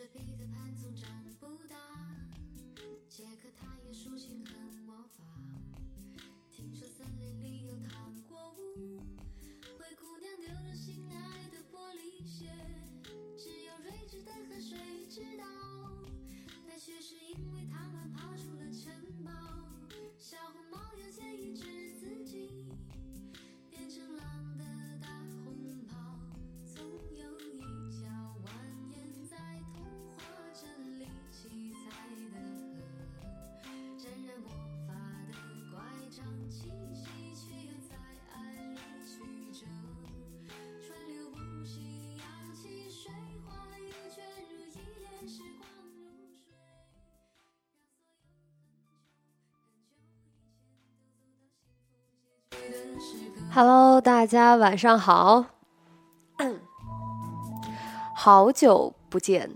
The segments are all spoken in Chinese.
should be the path. Hello，大家晚上好，好久不见，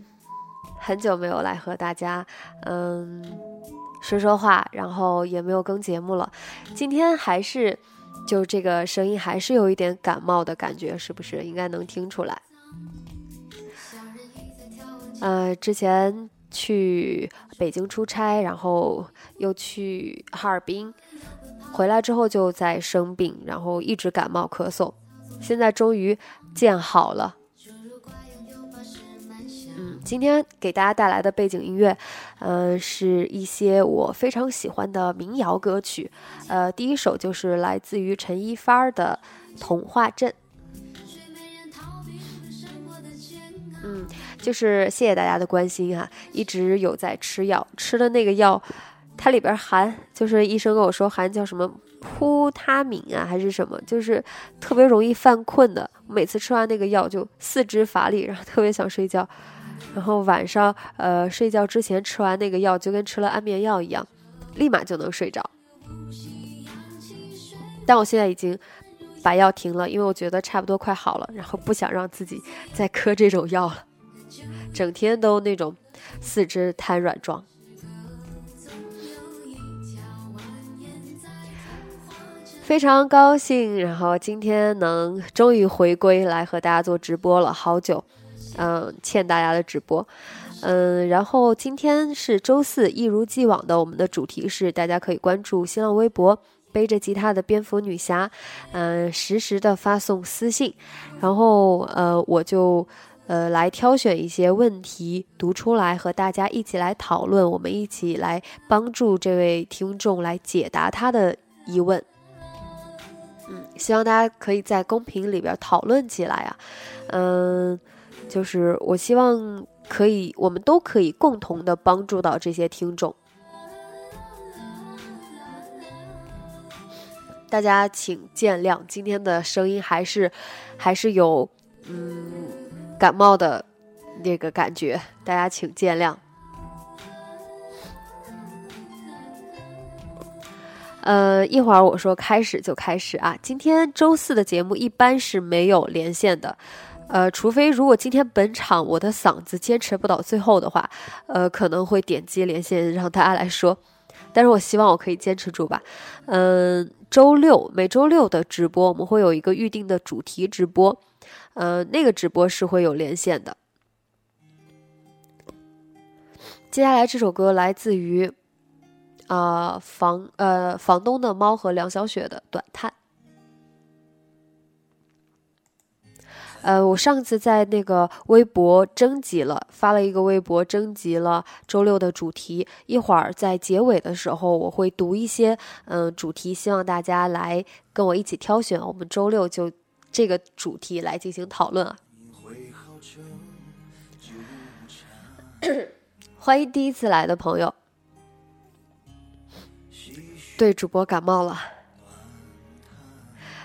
很久没有来和大家嗯说说话，然后也没有更节目了。今天还是就这个声音还是有一点感冒的感觉，是不是？应该能听出来。呃，之前去北京出差，然后又去哈尔滨。回来之后就在生病，然后一直感冒咳嗽，现在终于见好了。嗯，今天给大家带来的背景音乐，嗯，是一些我非常喜欢的民谣歌曲。呃，第一首就是来自于陈一发的《童话镇》。嗯，就是谢谢大家的关心哈，一直有在吃药，吃的那个药。它里边含，就是医生跟我说含叫什么扑他敏啊，还是什么，就是特别容易犯困的。每次吃完那个药就四肢乏力，然后特别想睡觉。然后晚上呃睡觉之前吃完那个药，就跟吃了安眠药一样，立马就能睡着。但我现在已经把药停了，因为我觉得差不多快好了，然后不想让自己再 磕这种药了，整天都那种四肢瘫软状。非常高兴，然后今天能终于回归来和大家做直播了，好久，嗯，欠大家的直播，嗯，然后今天是周四，一如既往的，我们的主题是大家可以关注新浪微博背着吉他的蝙蝠女侠，嗯，实时的发送私信，然后呃，我就呃来挑选一些问题读出来和大家一起来讨论，我们一起来帮助这位听众来解答他的疑问。希望大家可以在公屏里边讨论起来啊，嗯，就是我希望可以，我们都可以共同的帮助到这些听众。大家请见谅，今天的声音还是还是有嗯感冒的那个感觉，大家请见谅。呃，一会儿我说开始就开始啊。今天周四的节目一般是没有连线的，呃，除非如果今天本场我的嗓子坚持不到最后的话，呃，可能会点击连线让大家来说。但是我希望我可以坚持住吧。嗯，周六每周六的直播我们会有一个预定的主题直播，呃，那个直播是会有连线的。接下来这首歌来自于。啊，房呃，房东的猫和梁小雪的短叹。呃，我上次在那个微博征集了，发了一个微博征集了周六的主题。一会儿在结尾的时候，我会读一些嗯主题，希望大家来跟我一起挑选。我们周六就这个主题来进行讨论啊。欢迎第一次来的朋友。对主播感冒了，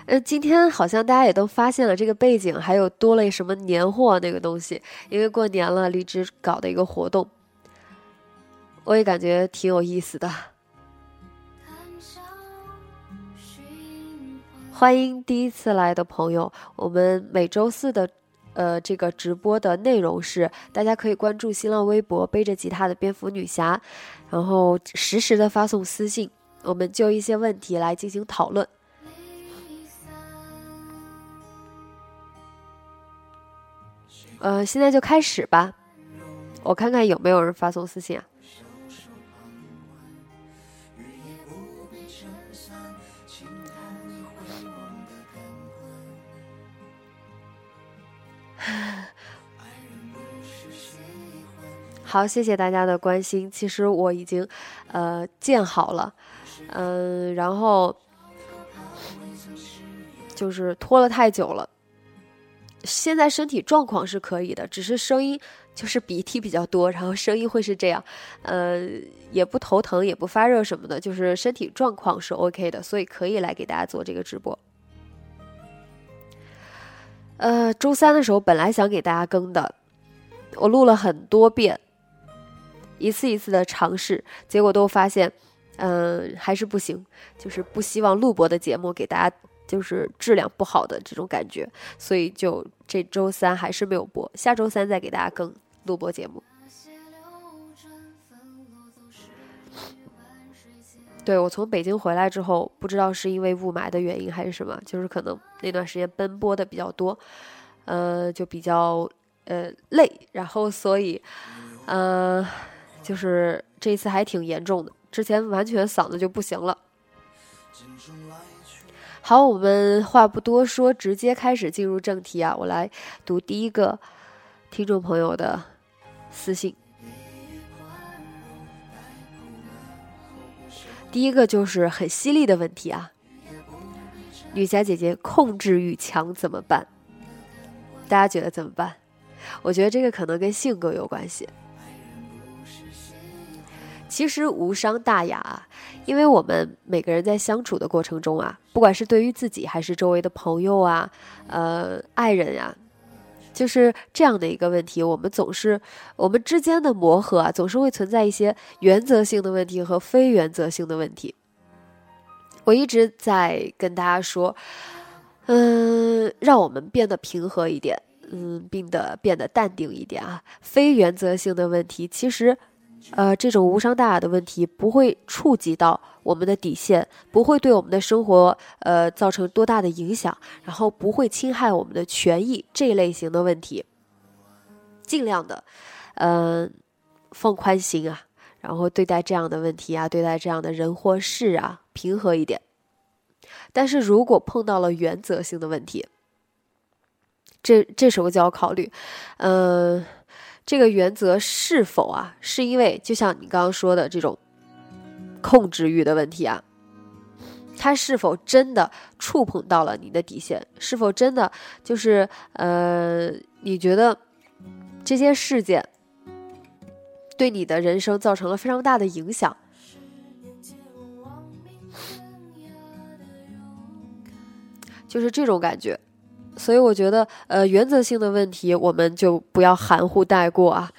呃，今天好像大家也都发现了这个背景，还有多了什么年货那个东西，因为过年了，荔枝搞的一个活动，我也感觉挺有意思的。欢迎第一次来的朋友，我们每周四的呃这个直播的内容是，大家可以关注新浪微博背着吉他的蝙蝠女侠，然后实时的发送私信。我们就一些问题来进行讨论。呃，现在就开始吧。我看看有没有人发送私信啊。好，谢谢大家的关心。其实我已经，呃，建好了，嗯，然后就是拖了太久了。现在身体状况是可以的，只是声音就是鼻涕比较多，然后声音会是这样，呃，也不头疼，也不发热什么的，就是身体状况是 OK 的，所以可以来给大家做这个直播。呃，周三的时候本来想给大家更的，我录了很多遍，一次一次的尝试，结果都发现，嗯，还是不行，就是不希望录播的节目给大家。就是质量不好的这种感觉，所以就这周三还是没有播，下周三再给大家更录播节目。对我从北京回来之后，不知道是因为雾霾的原因还是什么，就是可能那段时间奔波的比较多，呃，就比较呃累，然后所以，呃，就是这次还挺严重的，之前完全嗓子就不行了。好，我们话不多说，直接开始进入正题啊！我来读第一个听众朋友的私信。第一个就是很犀利的问题啊，女侠姐姐控制欲强怎么办？大家觉得怎么办？我觉得这个可能跟性格有关系。其实无伤大雅，因为我们每个人在相处的过程中啊，不管是对于自己还是周围的朋友啊，呃，爱人呀，就是这样的一个问题，我们总是我们之间的磨合啊，总是会存在一些原则性的问题和非原则性的问题。我一直在跟大家说，嗯，让我们变得平和一点，嗯，变得变得淡定一点啊。非原则性的问题，其实。呃，这种无伤大雅的问题不会触及到我们的底线，不会对我们的生活呃造成多大的影响，然后不会侵害我们的权益这一类型的问题，尽量的，嗯，放宽心啊，然后对待这样的问题啊，对待这样的人或事啊，平和一点。但是如果碰到了原则性的问题，这这时候就要考虑，嗯。这个原则是否啊，是因为就像你刚刚说的这种控制欲的问题啊，它是否真的触碰到了你的底线？是否真的就是呃，你觉得这些事件对你的人生造成了非常大的影响？就是这种感觉。所以我觉得，呃，原则性的问题我们就不要含糊带过啊。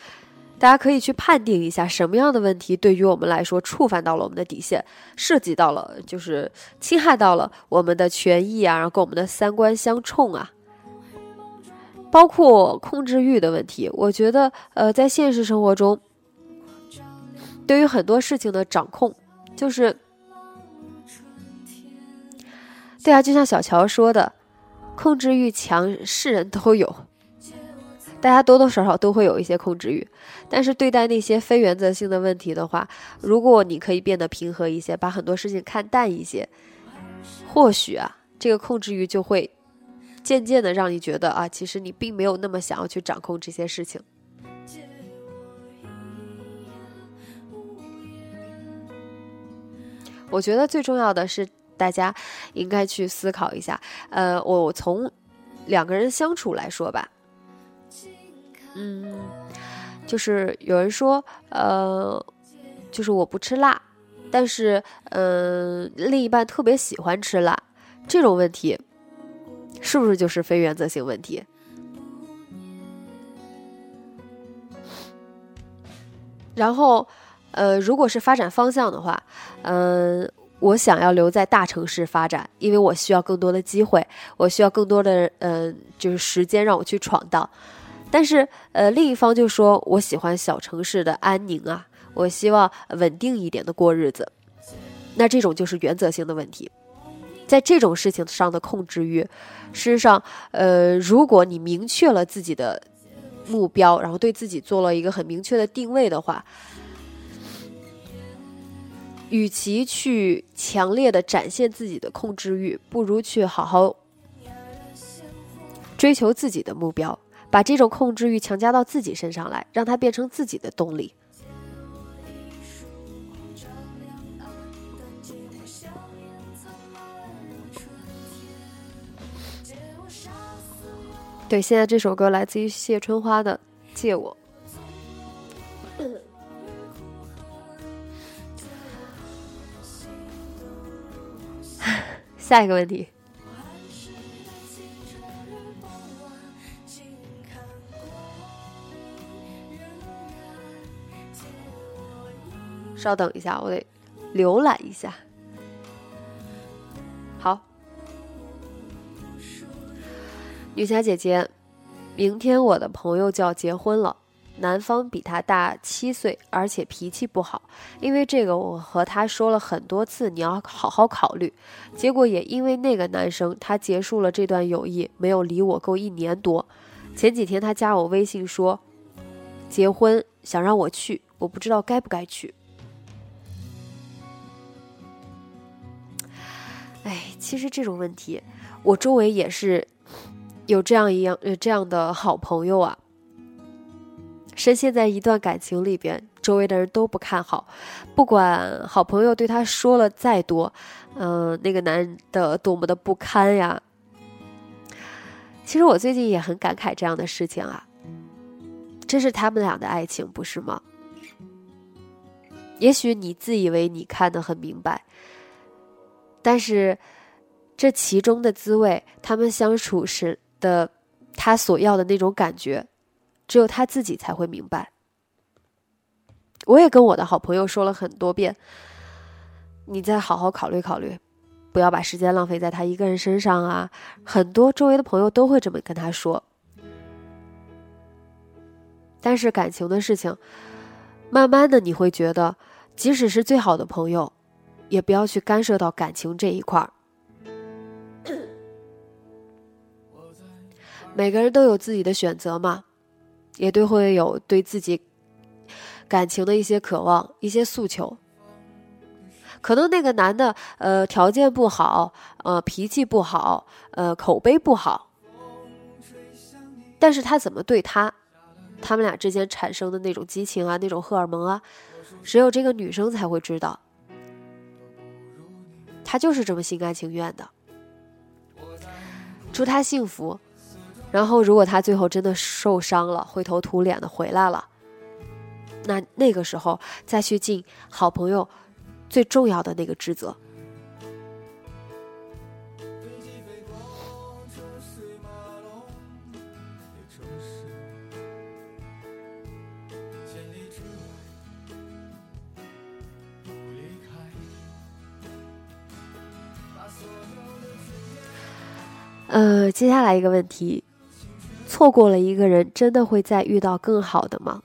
大家可以去判定一下，什么样的问题对于我们来说触犯到了我们的底线，涉及到了就是侵害到了我们的权益啊，然后跟我们的三观相冲啊。包括控制欲的问题，我觉得，呃，在现实生活中，对于很多事情的掌控，就是对啊，就像小乔说的。控制欲强，是人都有，大家多多少少都会有一些控制欲。但是对待那些非原则性的问题的话，如果你可以变得平和一些，把很多事情看淡一些，或许啊，这个控制欲就会渐渐的让你觉得啊，其实你并没有那么想要去掌控这些事情。我觉得最重要的是。大家应该去思考一下，呃，我从两个人相处来说吧，嗯，就是有人说，呃，就是我不吃辣，但是，嗯，另一半特别喜欢吃辣，这种问题是不是就是非原则性问题？然后，呃，如果是发展方向的话，嗯。我想要留在大城市发展，因为我需要更多的机会，我需要更多的嗯，就是时间让我去闯荡。但是呃，另一方就说我喜欢小城市的安宁啊，我希望稳定一点的过日子。那这种就是原则性的问题，在这种事情上的控制欲，事实上呃，如果你明确了自己的目标，然后对自己做了一个很明确的定位的话，与其去强烈的展现自己的控制欲，不如去好好追求自己的目标，把这种控制欲强加到自己身上来，让它变成自己的动力。对，现在这首歌来自于谢春花的《借我》。下一个问题，稍等一下，我得浏览一下。好。女侠姐姐，明天我的朋友就要结婚了，男方比他大七岁，而且脾气不好。因为这个，我和他说了很多次，你要好好考虑。结果也因为那个男生，他结束了这段友谊，没有理我够一年多。前几天他加我微信说结婚，想让我去，我不知道该不该去。哎，其实这种问题，我周围也是。有这样一样呃这样的好朋友啊，深陷在一段感情里边，周围的人都不看好，不管好朋友对他说了再多，嗯，那个男的多么的不堪呀。其实我最近也很感慨这样的事情啊，这是他们俩的爱情，不是吗？也许你自以为你看得很明白，但是这其中的滋味，他们相处时。的他所要的那种感觉，只有他自己才会明白。我也跟我的好朋友说了很多遍，你再好好考虑考虑，不要把时间浪费在他一个人身上啊！很多周围的朋友都会这么跟他说。但是感情的事情，慢慢的你会觉得，即使是最好的朋友，也不要去干涉到感情这一块儿。每个人都有自己的选择嘛，也都会有对自己感情的一些渴望、一些诉求。可能那个男的，呃，条件不好，呃，脾气不好，呃，口碑不好，但是他怎么对他，他们俩之间产生的那种激情啊，那种荷尔蒙啊，只有这个女生才会知道。他就是这么心甘情愿的，祝他幸福。然后，如果他最后真的受伤了，灰头土脸的回来了，那那个时候再去尽好朋友最重要的那个职责。呃，接下来一个问题。错过了一个人，真的会再遇到更好的吗？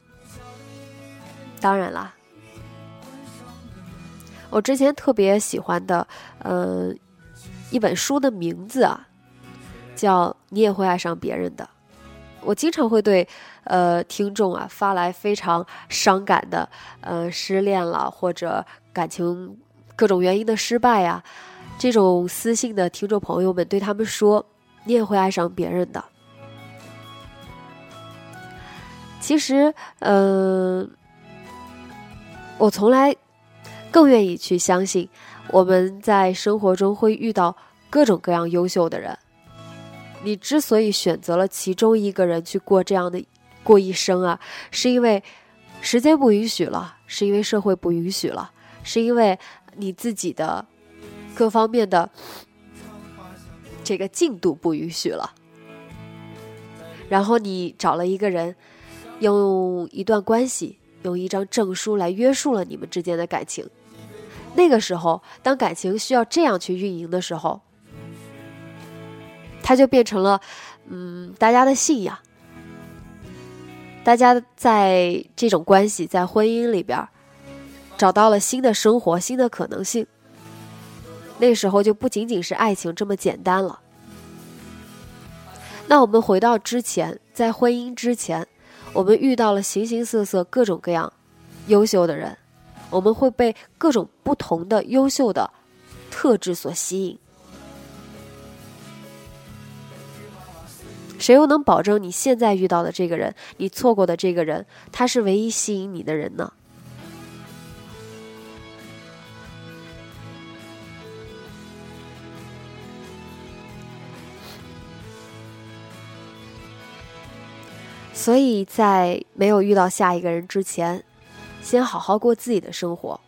当然啦，我之前特别喜欢的，嗯，一本书的名字啊，叫《你也会爱上别人的》。我经常会对呃听众啊发来非常伤感的，呃失恋了或者感情各种原因的失败呀，这种私信的听众朋友们，对他们说，你也会爱上别人的。其实，嗯，我从来更愿意去相信，我们在生活中会遇到各种各样优秀的人。你之所以选择了其中一个人去过这样的过一生啊，是因为时间不允许了，是因为社会不允许了，是因为你自己的各方面的这个进度不允许了。然后你找了一个人。用一段关系，用一张证书来约束了你们之间的感情。那个时候，当感情需要这样去运营的时候，它就变成了，嗯，大家的信仰。大家在这种关系，在婚姻里边，找到了新的生活、新的可能性。那时候就不仅仅是爱情这么简单了。那我们回到之前，在婚姻之前。我们遇到了形形色色、各种各样优秀的人，我们会被各种不同的优秀的特质所吸引。谁又能保证你现在遇到的这个人，你错过的这个人，他是唯一吸引你的人呢？所以在没有遇到下一个人之前，先好好过自己的生活，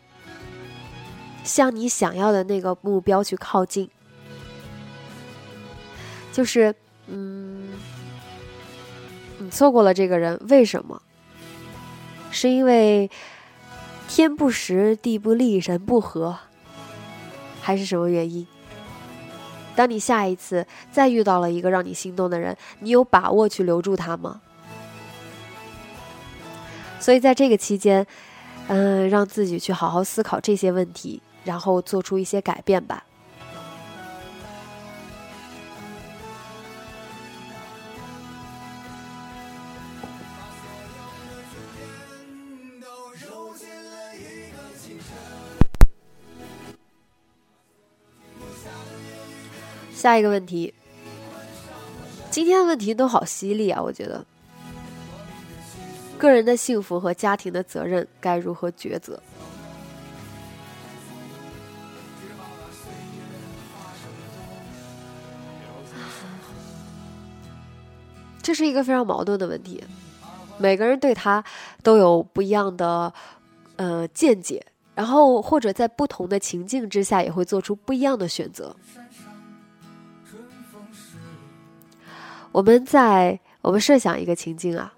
向你想要的那个目标去靠近。就是，嗯，你错过了这个人，为什么？是因为天不时、地不利、人不和，还是什么原因？当你下一次再遇到了一个让你心动的人，你有把握去留住他吗？所以，在这个期间，嗯，让自己去好好思考这些问题，然后做出一些改变吧。下一个问题，今天的问题都好犀利啊，我觉得。个人的幸福和家庭的责任该如何抉择？这是一个非常矛盾的问题，每个人对他都有不一样的呃见解，然后或者在不同的情境之下也会做出不一样的选择。我们在我们设想一个情境啊。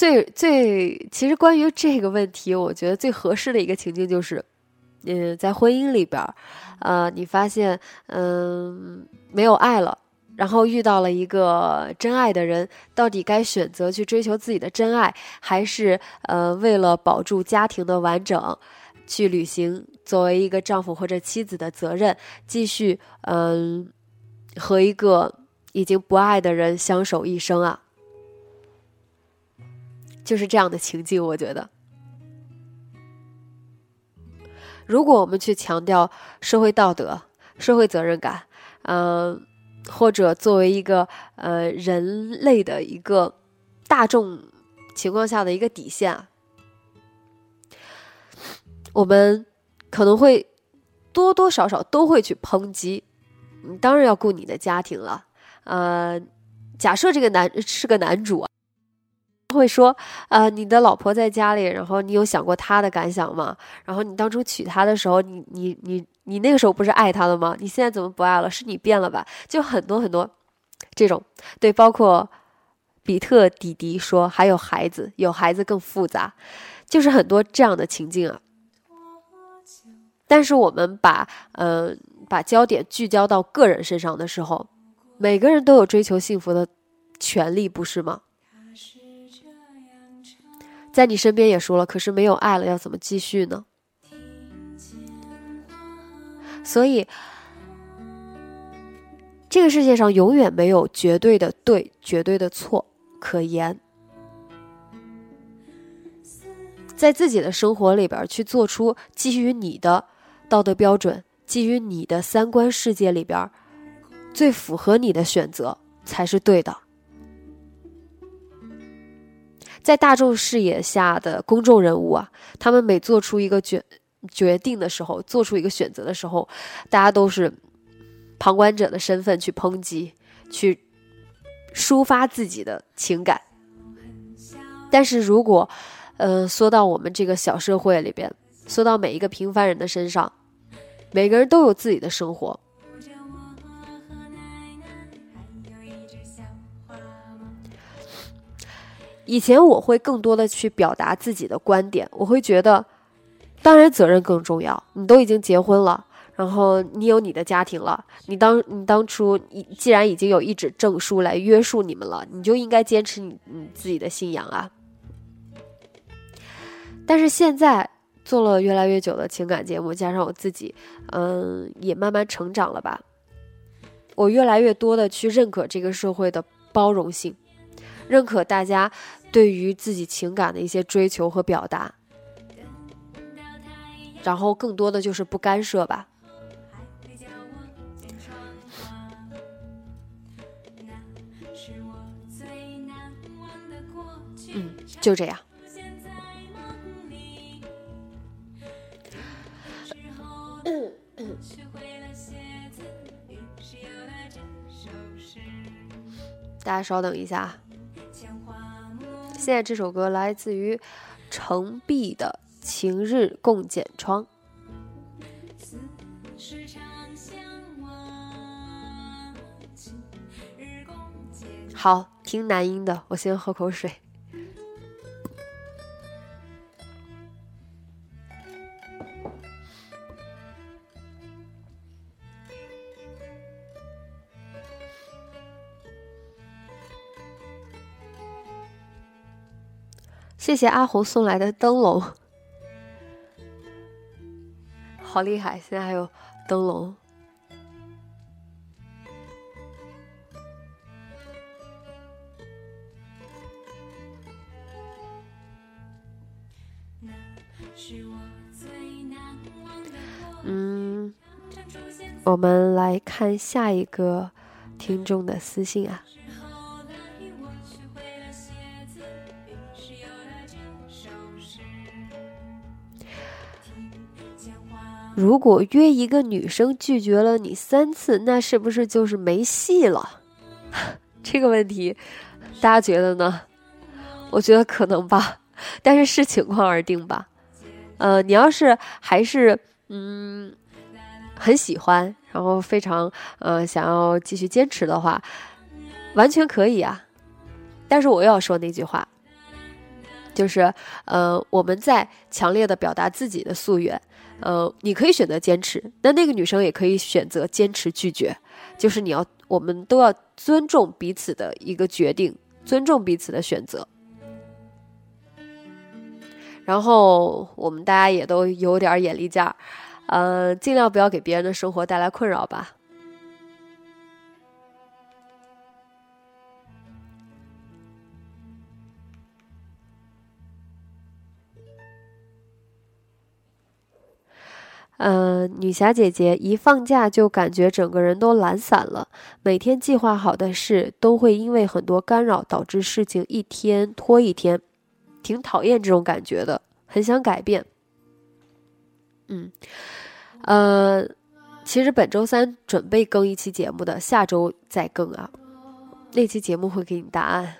最最其实关于这个问题，我觉得最合适的一个情境就是，嗯，在婚姻里边，呃，你发现嗯没有爱了，然后遇到了一个真爱的人，到底该选择去追求自己的真爱，还是呃为了保住家庭的完整，去履行作为一个丈夫或者妻子的责任，继续嗯和一个已经不爱的人相守一生啊？就是这样的情境，我觉得，如果我们去强调社会道德、社会责任感，嗯，或者作为一个呃人类的一个大众情况下的一个底线，我们可能会多多少少都会去抨击。你当然要顾你的家庭了，呃，假设这个男是个男主。会说，呃，你的老婆在家里，然后你有想过她的感想吗？然后你当初娶她的时候，你你你你那个时候不是爱她的吗？你现在怎么不爱了？是你变了吧？就很多很多这种，对，包括比特弟弟说，还有孩子，有孩子更复杂，就是很多这样的情境啊。但是我们把，嗯，把焦点聚焦到个人身上的时候，每个人都有追求幸福的权利，不是吗？在你身边也说了，可是没有爱了，要怎么继续呢？所以，这个世界上永远没有绝对的对、绝对的错可言。在自己的生活里边去做出基于你的道德标准、基于你的三观世界里边最符合你的选择，才是对的。在大众视野下的公众人物啊，他们每做出一个决决定的时候，做出一个选择的时候，大家都是旁观者的身份去抨击，去抒发自己的情感。但是如果，呃，缩到我们这个小社会里边，缩到每一个平凡人的身上，每个人都有自己的生活。以前我会更多的去表达自己的观点，我会觉得，当然责任更重要。你都已经结婚了，然后你有你的家庭了，你当你当初你既然已经有一纸证书来约束你们了，你就应该坚持你你自己的信仰啊。但是现在做了越来越久的情感节目，加上我自己，嗯，也慢慢成长了吧。我越来越多的去认可这个社会的包容性，认可大家对于自己情感的一些追求和表达，然后更多的就是不干涉吧。嗯，就这样。大家稍等一下，现在这首歌来自于程璧的《晴日共剪窗》。好，听男音的，我先喝口水。谢谢阿红送来的灯笼，好厉害！现在还有灯笼。嗯，我们来看下一个听众的私信啊。如果约一个女生拒绝了你三次，那是不是就是没戏了？这个问题，大家觉得呢？我觉得可能吧，但是视情况而定吧。呃，你要是还是嗯很喜欢，然后非常呃想要继续坚持的话，完全可以啊。但是我又要说那句话，就是呃我们在强烈的表达自己的夙愿。呃，你可以选择坚持，那那个女生也可以选择坚持拒绝，就是你要，我们都要尊重彼此的一个决定，尊重彼此的选择。然后我们大家也都有点眼力见儿，呃，尽量不要给别人的生活带来困扰吧。嗯，女侠姐姐一放假就感觉整个人都懒散了，每天计划好的事都会因为很多干扰导致事情一天拖一天，挺讨厌这种感觉的，很想改变。嗯，呃，其实本周三准备更一期节目的，下周再更啊，那期节目会给你答案。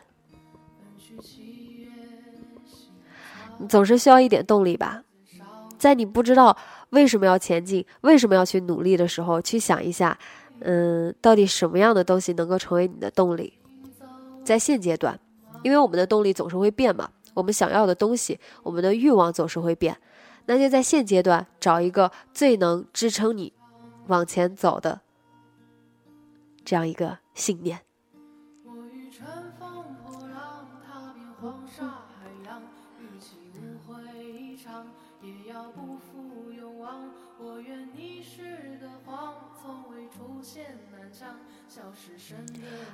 你总是需要一点动力吧，在你不知道。为什么要前进？为什么要去努力的时候，去想一下，嗯，到底什么样的东西能够成为你的动力？在现阶段，因为我们的动力总是会变嘛，我们想要的东西，我们的欲望总是会变，那就在现阶段找一个最能支撑你往前走的这样一个信念。我与乘风破浪，踏遍黄沙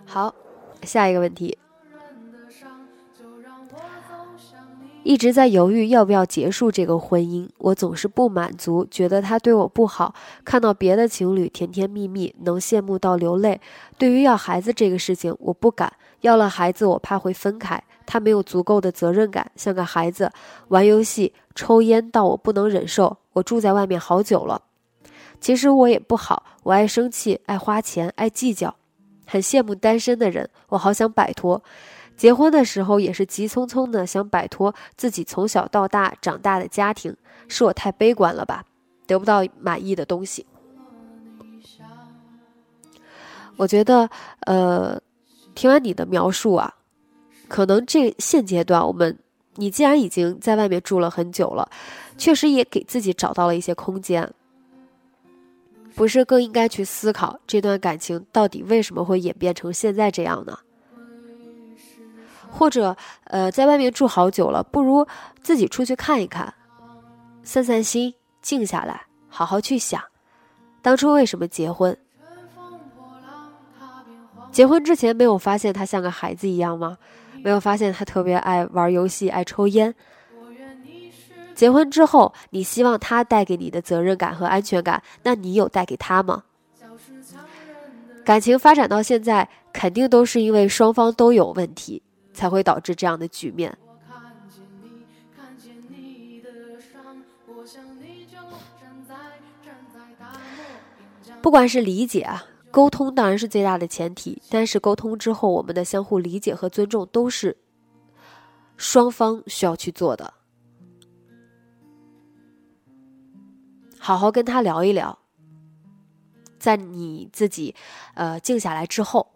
好，下一个问题，一直在犹豫要不要结束这个婚姻。我总是不满足，觉得他对我不好。看到别的情侣甜甜蜜蜜，能羡慕到流泪。对于要孩子这个事情，我不敢要了孩子，我怕会分开。他没有足够的责任感，像个孩子，玩游戏、抽烟，到我不能忍受。我住在外面好久了。其实我也不好，我爱生气，爱花钱，爱计较，很羡慕单身的人，我好想摆脱。结婚的时候也是急匆匆的，想摆脱自己从小到大长大的家庭，是我太悲观了吧？得不到满意的东西。我觉得，呃，听完你的描述啊，可能这现阶段我们，你既然已经在外面住了很久了，确实也给自己找到了一些空间。不是更应该去思考这段感情到底为什么会演变成现在这样呢？或者，呃，在外面住好久了，不如自己出去看一看，散散心，静下来，好好去想，当初为什么结婚？结婚之前没有发现他像个孩子一样吗？没有发现他特别爱玩游戏、爱抽烟。结婚之后，你希望他带给你的责任感和安全感，那你有带给他吗？感情发展到现在，肯定都是因为双方都有问题，才会导致这样的局面。不管是理解啊，沟通当然是最大的前提，但是沟通之后，我们的相互理解和尊重都是双方需要去做的。好好跟他聊一聊，在你自己呃静下来之后，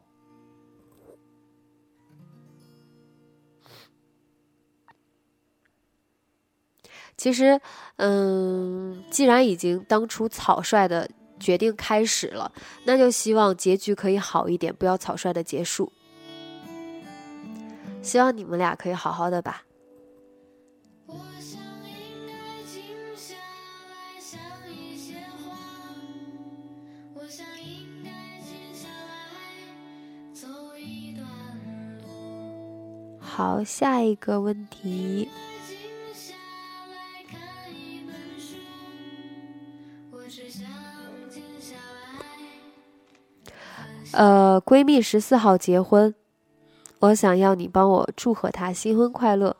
其实嗯，既然已经当初草率的决定开始了，那就希望结局可以好一点，不要草率的结束。希望你们俩可以好好的吧。好，下一个问题。呃，闺蜜十四号结婚，我想要你帮我祝贺她新婚快乐，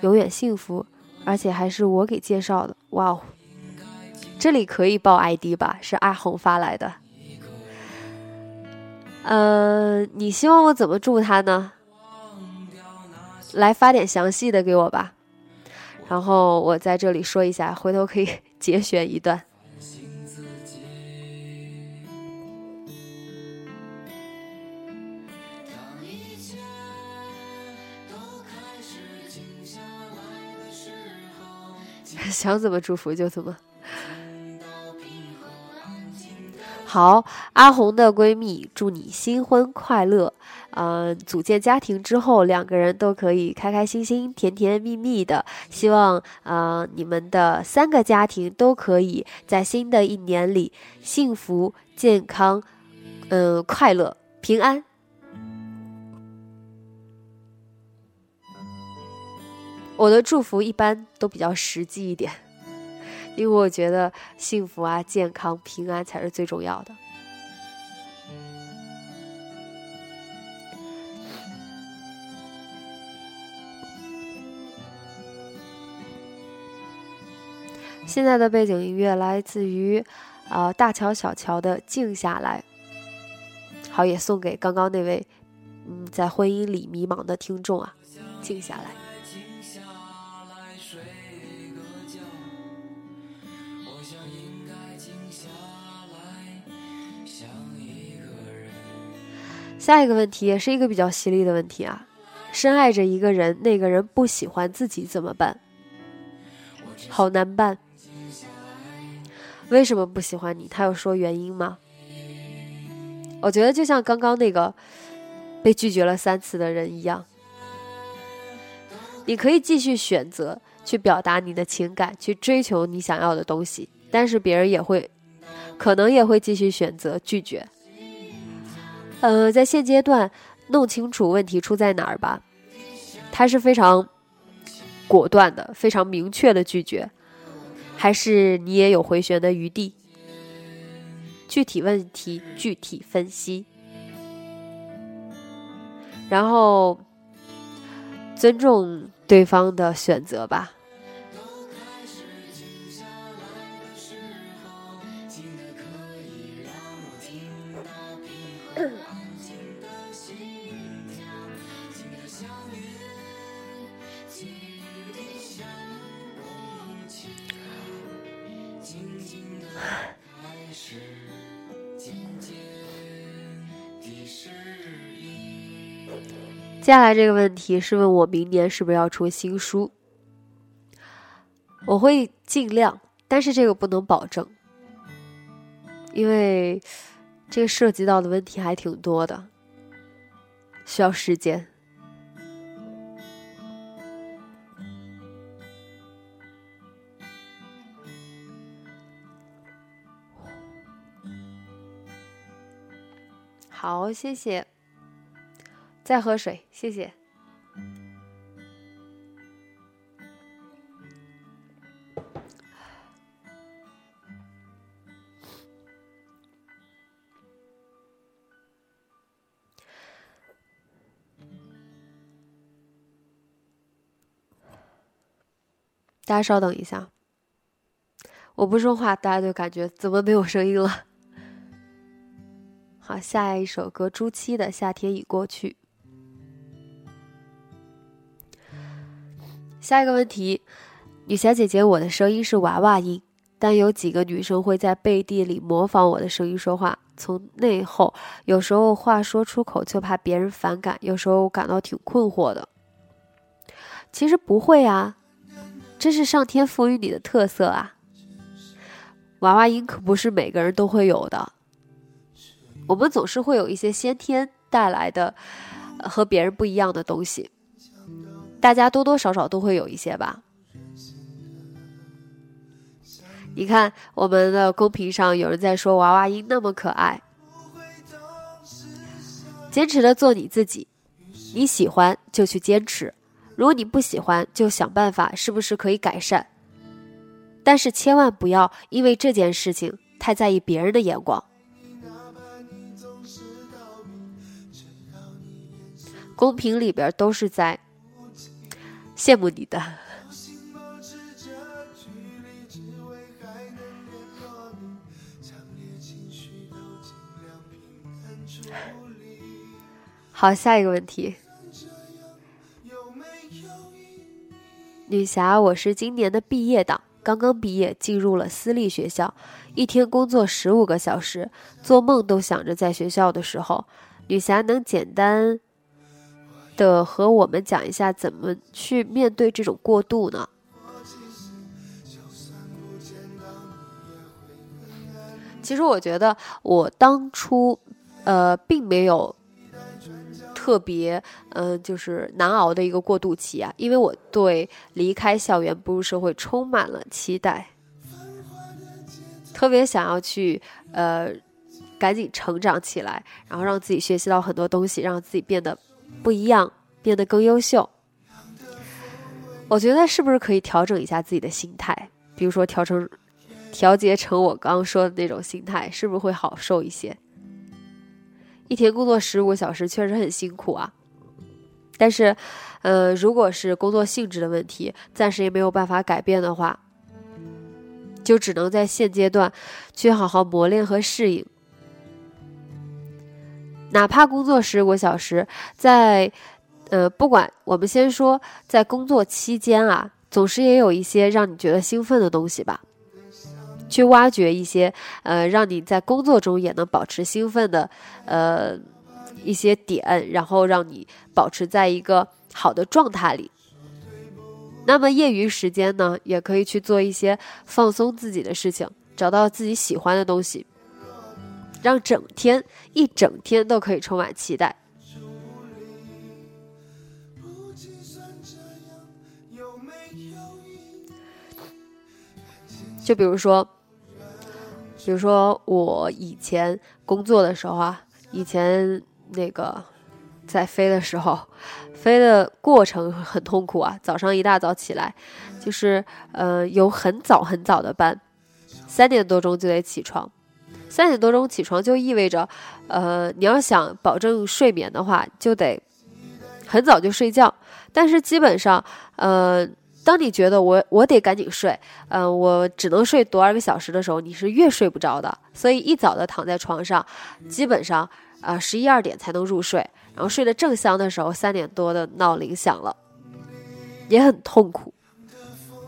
永远幸福，而且还是我给介绍的。哇哦，这里可以报 ID 吧？是阿红发来的。呃，你希望我怎么祝她呢？来发点详细的给我吧，然后我在这里说一下，回头可以 节选一段。想怎么祝福就怎么。好，阿红的闺蜜祝你新婚快乐。嗯，组建家庭之后，两个人都可以开开心心、甜甜蜜蜜的。希望呃，你们的三个家庭都可以在新的一年里幸福、健康、嗯，快乐、平安。我的祝福一般都比较实际一点。因为我觉得幸福啊、健康、平安才是最重要的。现在的背景音乐来自于呃大乔小乔的《静下来》，好，也送给刚刚那位嗯在婚姻里迷茫的听众啊，静下来。下一个问题也是一个比较犀利的问题啊，深爱着一个人，那个人不喜欢自己怎么办？好难办。为什么不喜欢你？他有说原因吗？我觉得就像刚刚那个被拒绝了三次的人一样，你可以继续选择去表达你的情感，去追求你想要的东西，但是别人也会，可能也会继续选择拒绝。呃，在现阶段，弄清楚问题出在哪儿吧。他是非常果断的，非常明确的拒绝，还是你也有回旋的余地？具体问题具体分析，然后尊重对方的选择吧。接下来这个问题是问我明年是不是要出新书？我会尽量，但是这个不能保证，因为这个涉及到的问题还挺多的，需要时间。好，谢谢。再喝水，谢谢。大家稍等一下，我不说话，大家就感觉怎么没有声音了。好，下一首歌，朱七的《夏天已过去》。下一个问题，女侠姐姐，我的声音是娃娃音，但有几个女生会在背地里模仿我的声音说话，从内后，有时候话说出口就怕别人反感，有时候感到挺困惑的。其实不会啊。这是上天赋予你的特色啊！娃娃音可不是每个人都会有的，我们总是会有一些先天带来的和别人不一样的东西，大家多多少少都会有一些吧。你看我们的公屏上有人在说娃娃音那么可爱，坚持的做你自己，你喜欢就去坚持。如果你不喜欢，就想办法，是不是可以改善？但是千万不要因为这件事情太在意别人的眼光。公屏里边都是在羡慕你的。好，下一个问题。女侠，我是今年的毕业党，刚刚毕业，进入了私立学校，一天工作十五个小时，做梦都想着在学校的时候。女侠能简单的和我们讲一下怎么去面对这种过渡呢？其实我觉得我当初，呃，并没有。特别，嗯，就是难熬的一个过渡期啊，因为我对离开校园步入社会充满了期待，特别想要去，呃，赶紧成长起来，然后让自己学习到很多东西，让自己变得不一样，变得更优秀。我觉得是不是可以调整一下自己的心态，比如说调成调节成我刚刚说的那种心态，是不是会好受一些？一天工作十五个小时确实很辛苦啊，但是，呃，如果是工作性质的问题，暂时也没有办法改变的话，就只能在现阶段去好好磨练和适应。哪怕工作十五个小时，在，呃，不管我们先说在工作期间啊，总是也有一些让你觉得兴奋的东西吧。去挖掘一些，呃，让你在工作中也能保持兴奋的，呃，一些点，然后让你保持在一个好的状态里。那么业余时间呢，也可以去做一些放松自己的事情，找到自己喜欢的东西，让整天一整天都可以充满期待。就比如说。比如说我以前工作的时候啊，以前那个在飞的时候，飞的过程很痛苦啊。早上一大早起来，就是呃有很早很早的班，三点多钟就得起床。三点多钟起床就意味着，呃你要想保证睡眠的话，就得很早就睡觉。但是基本上，呃。当你觉得我我得赶紧睡，嗯，我只能睡多少个小时的时候，你是越睡不着的。所以一早的躺在床上，基本上啊十一二点才能入睡，然后睡得正香的时候，三点多的闹铃响了，也很痛苦。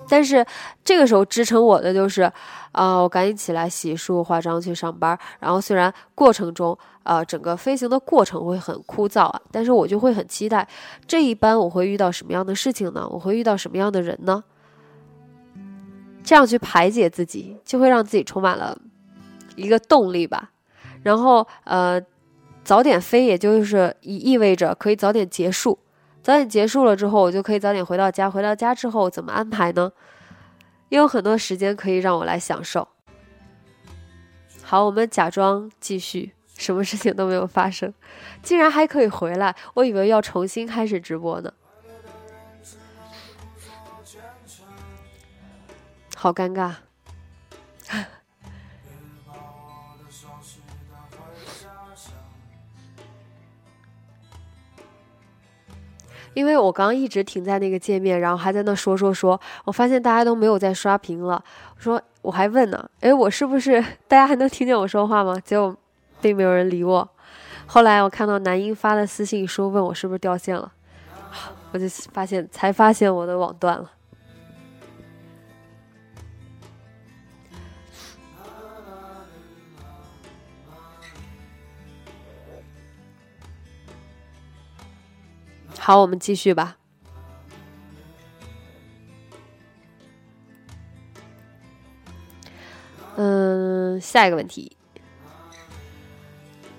但是这个时候支撑我的就是，啊，我赶紧起来洗漱、化妆去上班。然后虽然过程中，啊，整个飞行的过程会很枯燥啊，但是我就会很期待这一班我会遇到什么样的事情呢？我会遇到什么样的人呢？这样去排解自己，就会让自己充满了一个动力吧。然后，呃，早点飞，也就是意意味着可以早点结束。早点结束了之后，我就可以早点回到家。回到家之后怎么安排呢？也有很多时间可以让我来享受。好，我们假装继续。什么事情都没有发生，竟然还可以回来，我以为要重新开始直播呢，好尴尬。因为我刚刚一直停在那个界面，然后还在那说说说，我发现大家都没有在刷屏了。我说我还问呢，诶，我是不是大家还能听见我说话吗？结果并没有人理我。后来我看到男英发的私信说问我是不是掉线了，我就发现才发现我的网断了。好，我们继续吧。嗯，下一个问题，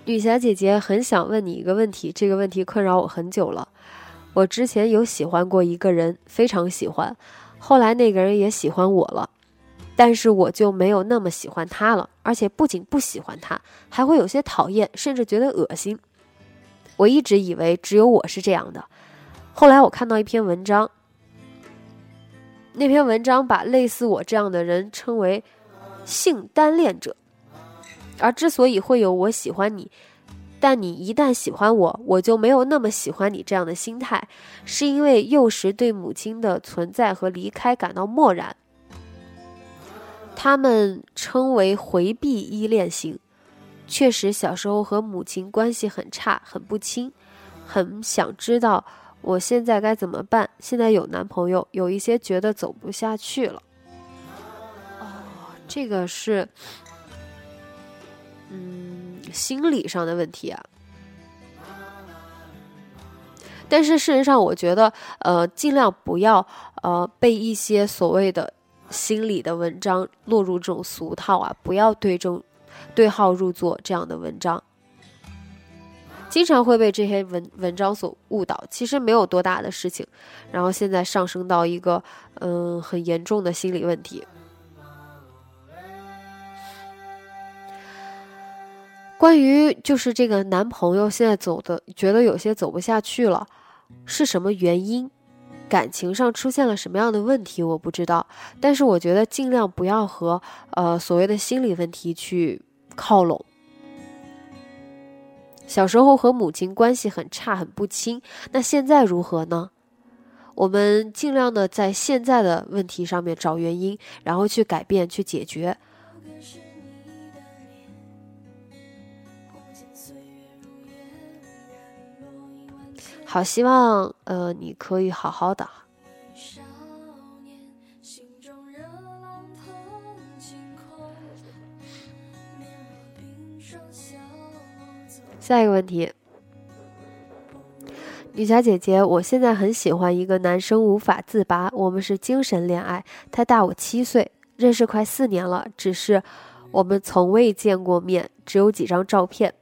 女侠姐姐很想问你一个问题，这个问题困扰我很久了。我之前有喜欢过一个人，非常喜欢，后来那个人也喜欢我了，但是我就没有那么喜欢他了，而且不仅不喜欢他，还会有些讨厌，甚至觉得恶心。我一直以为只有我是这样的。后来我看到一篇文章，那篇文章把类似我这样的人称为“性单恋者”，而之所以会有我喜欢你，但你一旦喜欢我，我就没有那么喜欢你这样的心态，是因为幼时对母亲的存在和离开感到漠然。他们称为回避依恋型，确实小时候和母亲关系很差，很不亲，很想知道。我现在该怎么办？现在有男朋友，有一些觉得走不下去了。哦，这个是，嗯，心理上的问题啊。但是事实上，我觉得，呃，尽量不要，呃，被一些所谓的心理的文章落入这种俗套啊，不要对这种对号入座这样的文章。经常会被这些文文章所误导，其实没有多大的事情，然后现在上升到一个嗯很严重的心理问题。关于就是这个男朋友现在走的，觉得有些走不下去了，是什么原因？感情上出现了什么样的问题？我不知道，但是我觉得尽量不要和呃所谓的心理问题去靠拢。小时候和母亲关系很差，很不亲。那现在如何呢？我们尽量的在现在的问题上面找原因，然后去改变，去解决。好，希望呃你可以好好的。下一个问题，女侠姐姐，我现在很喜欢一个男生，无法自拔。我们是精神恋爱，他大我七岁，认识快四年了，只是我们从未见过面，只有几张照片，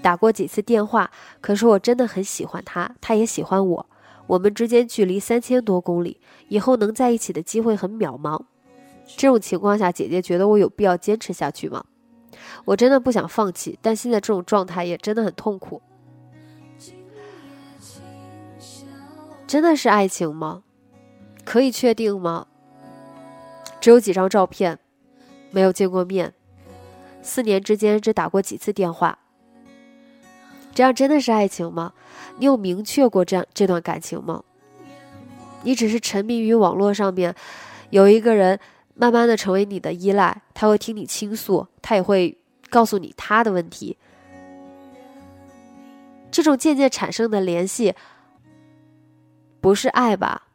打过几次电话。可是我真的很喜欢他，他也喜欢我，我们之间距离三千多公里，以后能在一起的机会很渺茫。这种情况下，姐姐觉得我有必要坚持下去吗？我真的不想放弃，但现在这种状态也真的很痛苦。真的是爱情吗？可以确定吗？只有几张照片，没有见过面，四年之间只打过几次电话，这样真的是爱情吗？你有明确过这样这段感情吗？你只是沉迷于网络上面，有一个人。慢慢的成为你的依赖，他会听你倾诉，他也会告诉你他的问题。这种渐渐产生的联系，不是爱吧？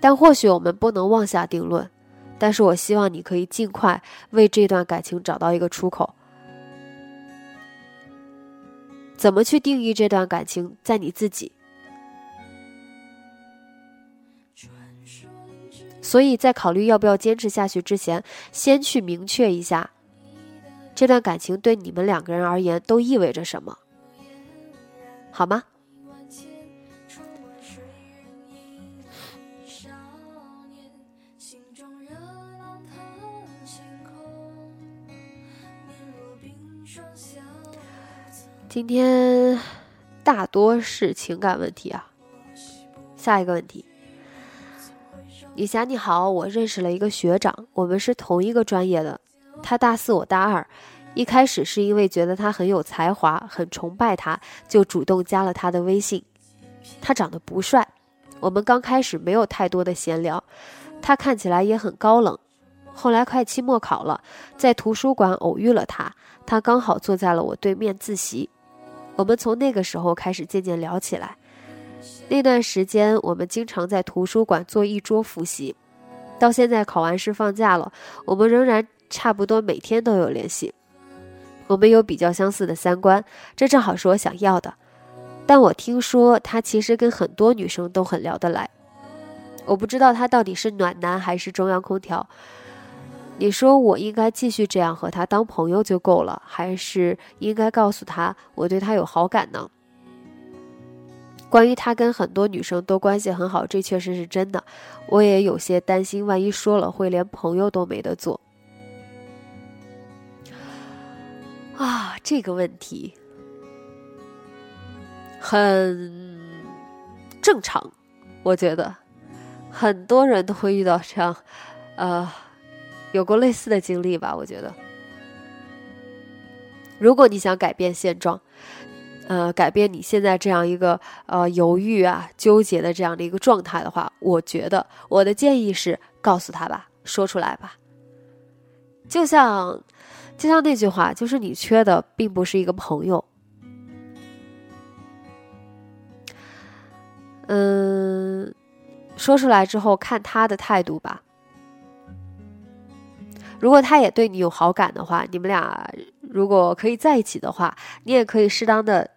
但或许我们不能妄下定论。但是我希望你可以尽快为这段感情找到一个出口。怎么去定义这段感情，在你自己。所以在考虑要不要坚持下去之前，先去明确一下，这段感情对你们两个人而言都意味着什么，好吗？今天大多是情感问题啊。下一个问题，李霞你好，我认识了一个学长，我们是同一个专业的，他大四我大二，一开始是因为觉得他很有才华，很崇拜他，就主动加了他的微信。他长得不帅，我们刚开始没有太多的闲聊，他看起来也很高冷。后来快期末考了，在图书馆偶遇了他，他刚好坐在了我对面自习。我们从那个时候开始渐渐聊起来。那段时间，我们经常在图书馆坐一桌复习。到现在考完试放假了，我们仍然差不多每天都有联系。我们有比较相似的三观，这正好是我想要的。但我听说他其实跟很多女生都很聊得来。我不知道他到底是暖男还是中央空调。你说我应该继续这样和他当朋友就够了，还是应该告诉他我对他有好感呢？关于他跟很多女生都关系很好，这确实是真的。我也有些担心，万一说了会连朋友都没得做。啊，这个问题很正常，我觉得很多人都会遇到这样，呃。有过类似的经历吧？我觉得，如果你想改变现状，呃，改变你现在这样一个呃犹豫啊、纠结的这样的一个状态的话，我觉得我的建议是告诉他吧，说出来吧。就像就像那句话，就是你缺的并不是一个朋友，嗯，说出来之后看他的态度吧。如果他也对你有好感的话，你们俩如果可以在一起的话，你也可以适当的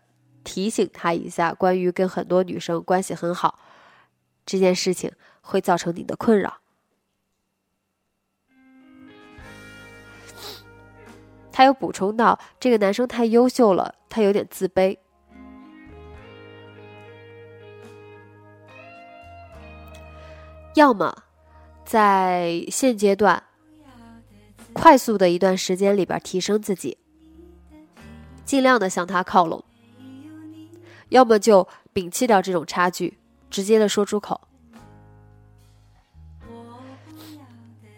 提醒他一下，关于跟很多女生关系很好这件事情会造成你的困扰。他又补充到，这个男生太优秀了，他有点自卑。要么在现阶段。快速的一段时间里边提升自己，尽量的向他靠拢，要么就摒弃掉这种差距，直接的说出口。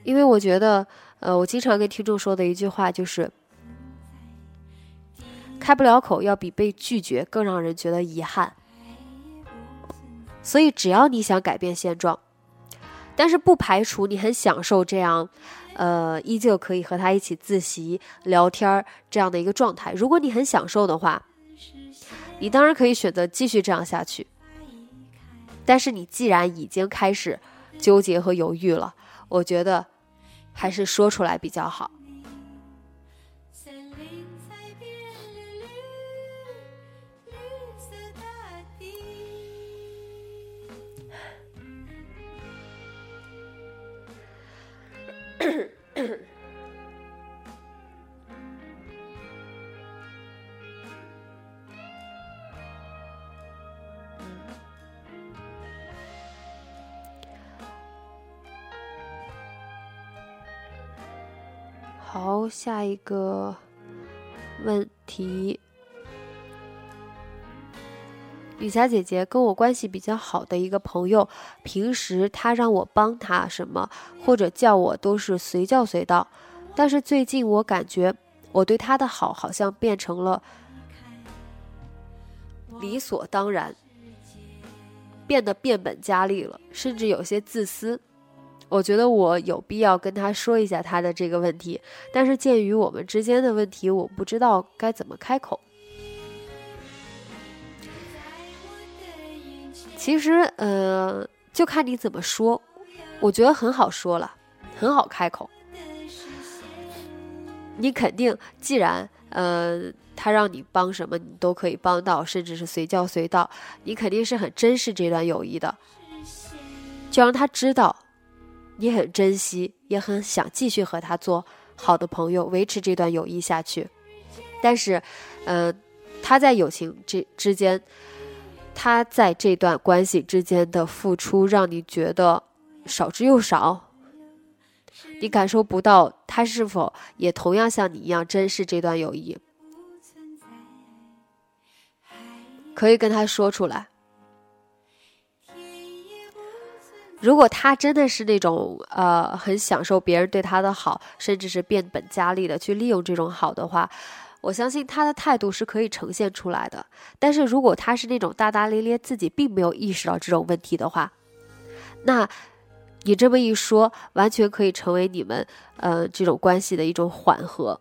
因为我觉得，呃，我经常跟听众说的一句话就是，开不了口要比被拒绝更让人觉得遗憾。所以，只要你想改变现状，但是不排除你很享受这样。呃，依旧可以和他一起自习、聊天儿这样的一个状态。如果你很享受的话，你当然可以选择继续这样下去。但是你既然已经开始纠结和犹豫了，我觉得还是说出来比较好。好，下一个问题。雨霞姐姐跟我关系比较好的一个朋友，平时她让我帮她什么或者叫我都是随叫随到，但是最近我感觉我对她的好好像变成了理所当然，变得变本加厉了，甚至有些自私。我觉得我有必要跟他说一下他的这个问题，但是鉴于我们之间的问题，我不知道该怎么开口。其实，呃，就看你怎么说。我觉得很好说了，很好开口。你肯定，既然，呃，他让你帮什么，你都可以帮到，甚至是随叫随到。你肯定是很珍视这段友谊的，就让他知道。你很珍惜也很想继续和他做好的朋友维持这段友谊下去。但是嗯他在友情之之间他在这段关系之间的付出让你觉得少之又少。你感受不到他是否也同样像你一样珍视这段友谊。可以跟他说出来。如果他真的是那种呃很享受别人对他的好，甚至是变本加厉的去利用这种好的话，我相信他的态度是可以呈现出来的。但是如果他是那种大大咧咧，自己并没有意识到这种问题的话，那你这么一说，完全可以成为你们呃这种关系的一种缓和。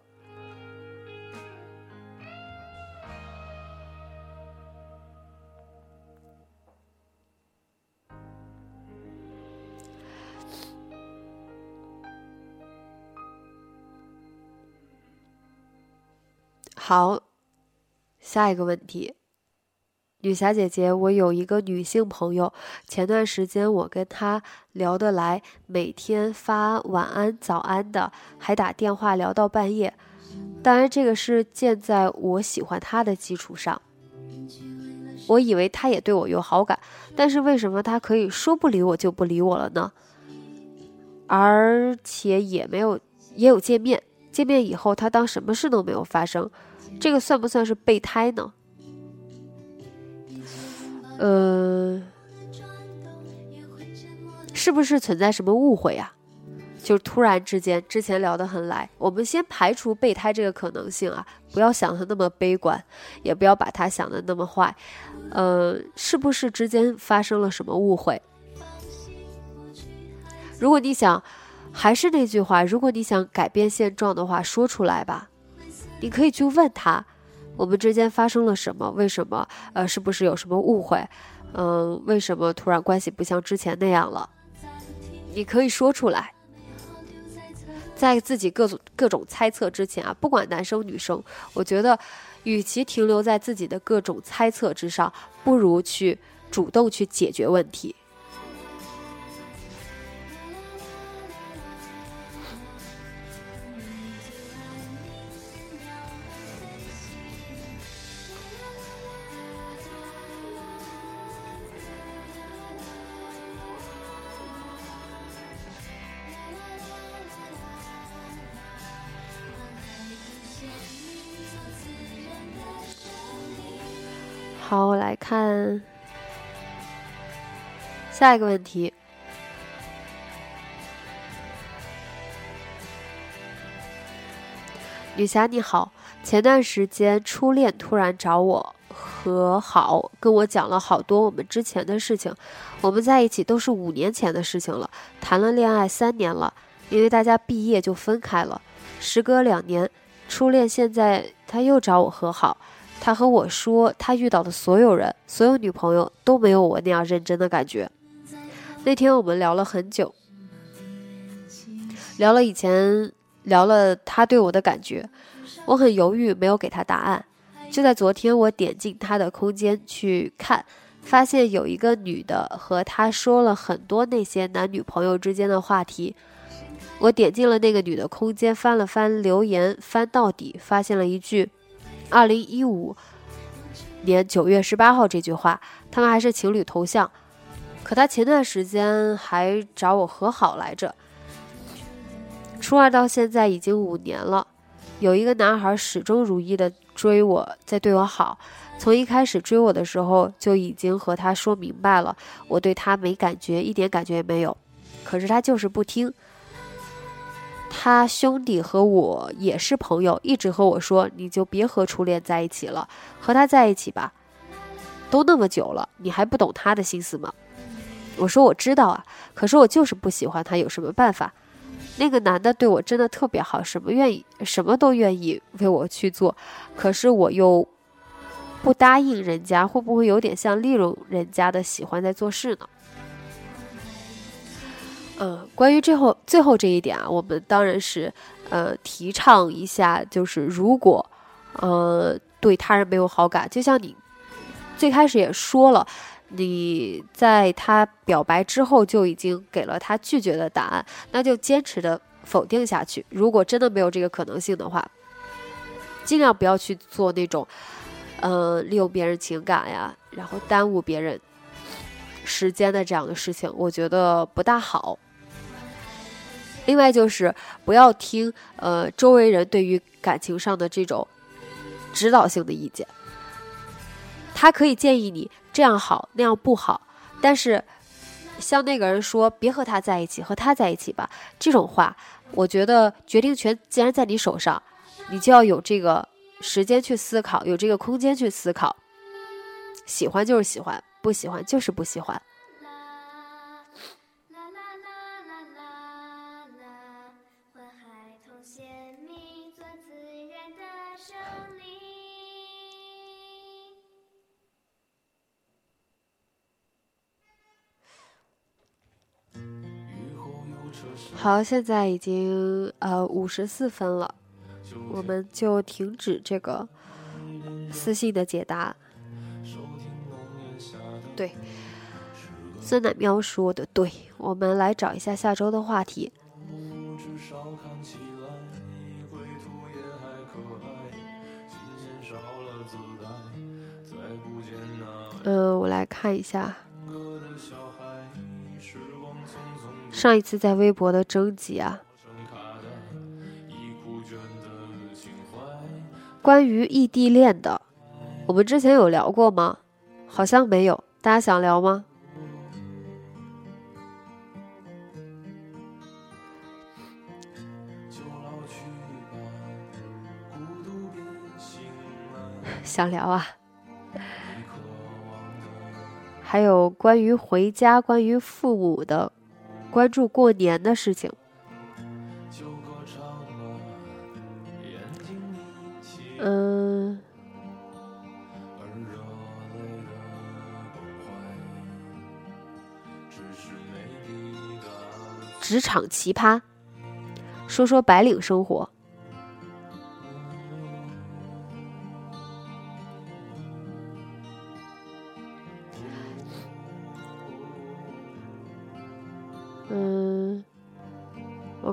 好，下一个问题，女侠姐姐，我有一个女性朋友，前段时间我跟她聊得来，每天发晚安、早安的，还打电话聊到半夜。当然，这个是建在我喜欢她的基础上。我以为她也对我有好感，但是为什么她可以说不理我就不理我了呢？而且也没有也有见面，见面以后她当什么事都没有发生。这个算不算是备胎呢？呃，是不是存在什么误会啊？就突然之间，之前聊得很来，我们先排除备胎这个可能性啊，不要想的那么悲观，也不要把他想的那么坏。呃，是不是之间发生了什么误会？如果你想，还是那句话，如果你想改变现状的话，说出来吧。你可以去问他，我们之间发生了什么？为什么？呃，是不是有什么误会？嗯，为什么突然关系不像之前那样了？你可以说出来，在自己各种各种猜测之前啊，不管男生女生，我觉得，与其停留在自己的各种猜测之上，不如去主动去解决问题。好，我来看下一个问题。女侠你好，前段时间初恋突然找我和好，跟我讲了好多我们之前的事情。我们在一起都是五年前的事情了，谈了恋爱三年了，因为大家毕业就分开了。时隔两年，初恋现在他又找我和好。他和我说，他遇到的所有人、所有女朋友都没有我那样认真的感觉。那天我们聊了很久，聊了以前，聊了他对我的感觉。我很犹豫，没有给他答案。就在昨天，我点进他的空间去看，发现有一个女的和他说了很多那些男女朋友之间的话题。我点进了那个女的空间，翻了翻留言，翻到底，发现了一句。二零一五年九月十八号这句话，他们还是情侣头像，可他前段时间还找我和好来着。初二到现在已经五年了，有一个男孩始终如一的追我，在对我好。从一开始追我的时候就已经和他说明白了，我对他没感觉，一点感觉也没有。可是他就是不听。他兄弟和我也是朋友，一直和我说：“你就别和初恋在一起了，和他在一起吧。”都那么久了，你还不懂他的心思吗？我说我知道啊，可是我就是不喜欢他，有什么办法？那个男的对我真的特别好，什么愿意，什么都愿意为我去做，可是我又不答应人家，会不会有点像利用人家的喜欢在做事呢？嗯，关于最后最后这一点啊，我们当然是呃提倡一下，就是如果呃对他人没有好感，就像你最开始也说了，你在他表白之后就已经给了他拒绝的答案，那就坚持的否定下去。如果真的没有这个可能性的话，尽量不要去做那种呃利用别人情感呀，然后耽误别人时间的这样的事情，我觉得不大好。另外就是不要听呃周围人对于感情上的这种指导性的意见，他可以建议你这样好那样不好，但是像那个人说别和他在一起，和他在一起吧，这种话，我觉得决定权既然在你手上，你就要有这个时间去思考，有这个空间去思考。喜欢就是喜欢，不喜欢就是不喜欢。好，现在已经呃五十四分了，我们就停止这个私信的解答。对，酸奶喵说的对，我们来找一下下周的话题。嗯，我来看一下。上一次在微博的征集啊，关于异地恋的，我们之前有聊过吗？好像没有，大家想聊吗？想聊啊！还有关于回家，关于父母的。关注过年的事情。嗯，职场奇葩，说说白领生活。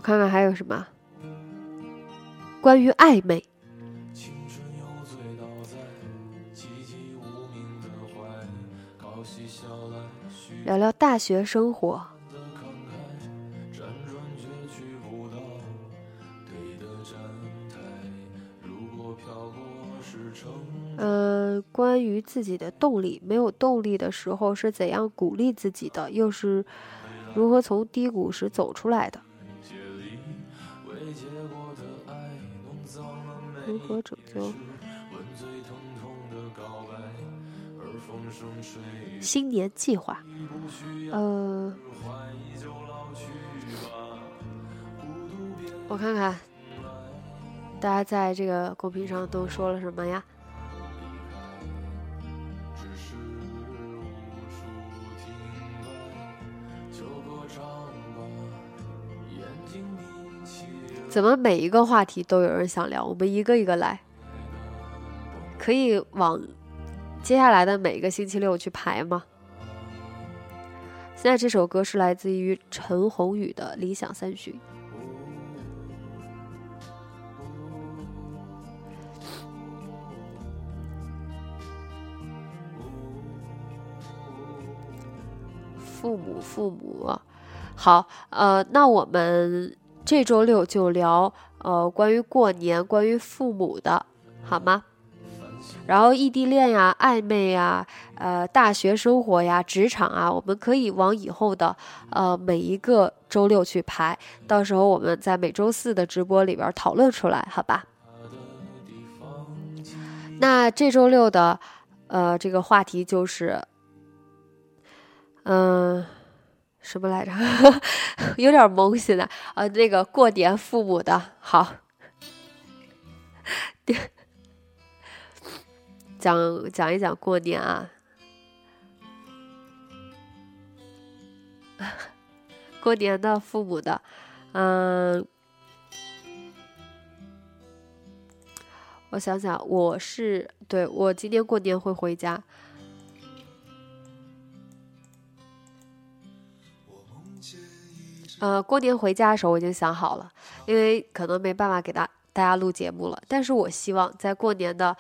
看看还有什么关于暧昧，聊聊大学生活。嗯，关于自己的动力，没有动力的时候是怎样鼓励自己的？又是如何从低谷时走出来的？如何拯救？新年计划，呃，我看看，大家在这个公屏上都说了什么呀？怎么每一个话题都有人想聊？我们一个一个来，可以往接下来的每一个星期六去排吗？现在这首歌是来自于陈鸿宇的《理想三旬》。父母，父母，好，呃，那我们。这周六就聊，呃，关于过年、关于父母的，好吗？然后异地恋呀、暧昧呀、呃，大学生活呀、职场啊，我们可以往以后的，呃，每一个周六去排，到时候我们在每周四的直播里边讨论出来，好吧？那这周六的，呃，这个话题就是，嗯。什么来着？有点懵，现在啊，那个过年父母的好，讲讲一讲过年啊，过年的父母的，嗯，我想想，我是对我今年过年会回家。呃，过年回家的时候我已经想好了，因为可能没办法给大大家录节目了。但是我希望在过年的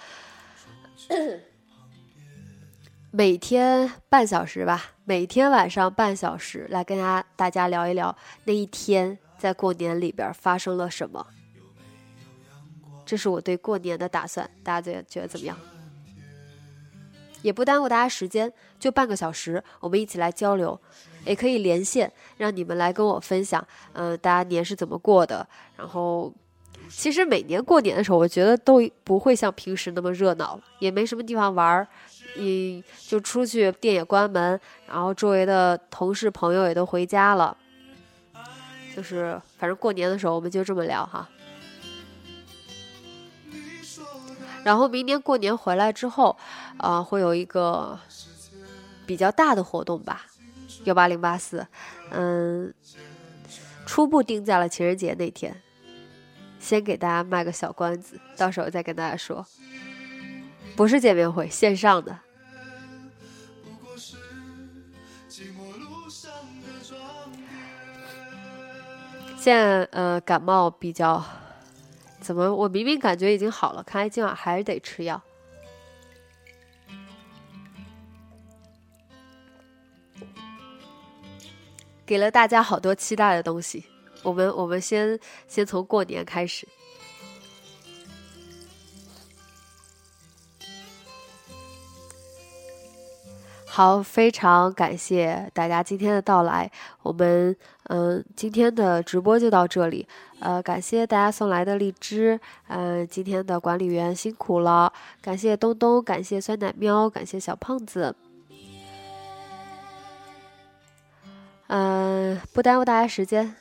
每天半小时吧，每天晚上半小时来跟大家大家聊一聊那一天在过年里边发生了什么。这是我对过年的打算，大家觉觉得怎么样？也不耽误大家时间，就半个小时，我们一起来交流，也可以连线，让你们来跟我分享，嗯，大家年是怎么过的。然后，其实每年过年的时候，我觉得都不会像平时那么热闹，也没什么地方玩儿，嗯，就出去，店也关门，然后周围的同事朋友也都回家了，就是反正过年的时候，我们就这么聊哈。然后明年过年回来之后，啊，会有一个比较大的活动吧，幺八零八四，嗯，初步定在了情人节那天，先给大家卖个小关子，到时候再跟大家说，不是见面会，线上的。现在呃感冒比较。怎么？我明明感觉已经好了，看来今晚还是得吃药。给了大家好多期待的东西，我们我们先先从过年开始。好，非常感谢大家今天的到来。我们嗯，今天的直播就到这里。呃，感谢大家送来的荔枝。嗯，今天的管理员辛苦了。感谢东东，感谢酸奶喵，感谢小胖子。嗯，不耽误大家时间。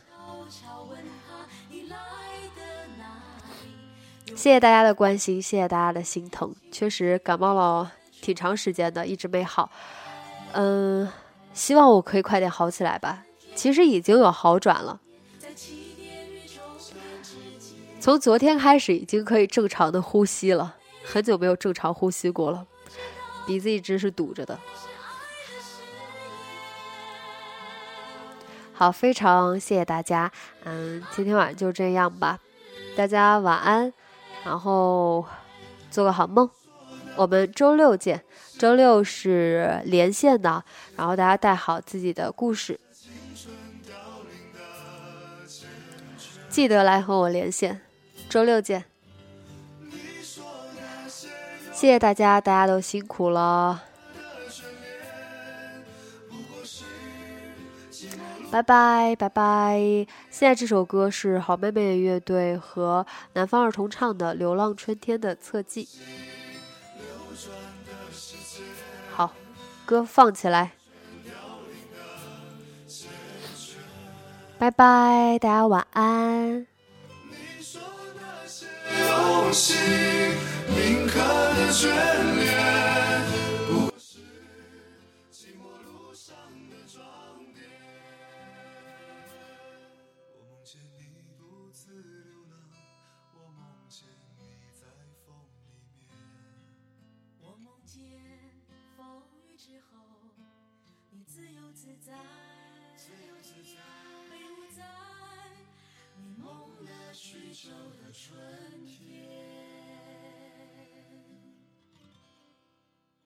谢谢大家的关心，谢谢大家的心疼。确实感冒了挺长时间的，一直没好。嗯，希望我可以快点好起来吧。其实已经有好转了，从昨天开始已经可以正常的呼吸了。很久没有正常呼吸过了，鼻子一直是堵着的。好，非常谢谢大家。嗯，今天晚上就这样吧，大家晚安，然后做个好梦。我们周六见。周六是连线的，然后大家带好自己的故事，记得来和我连线。周六见，谢谢大家，大家都辛苦了，拜拜拜拜。现在这首歌是好妹妹乐队和南方儿童唱的《流浪春天》的侧记。好歌放起来，拜拜，大家晚安。水手的春。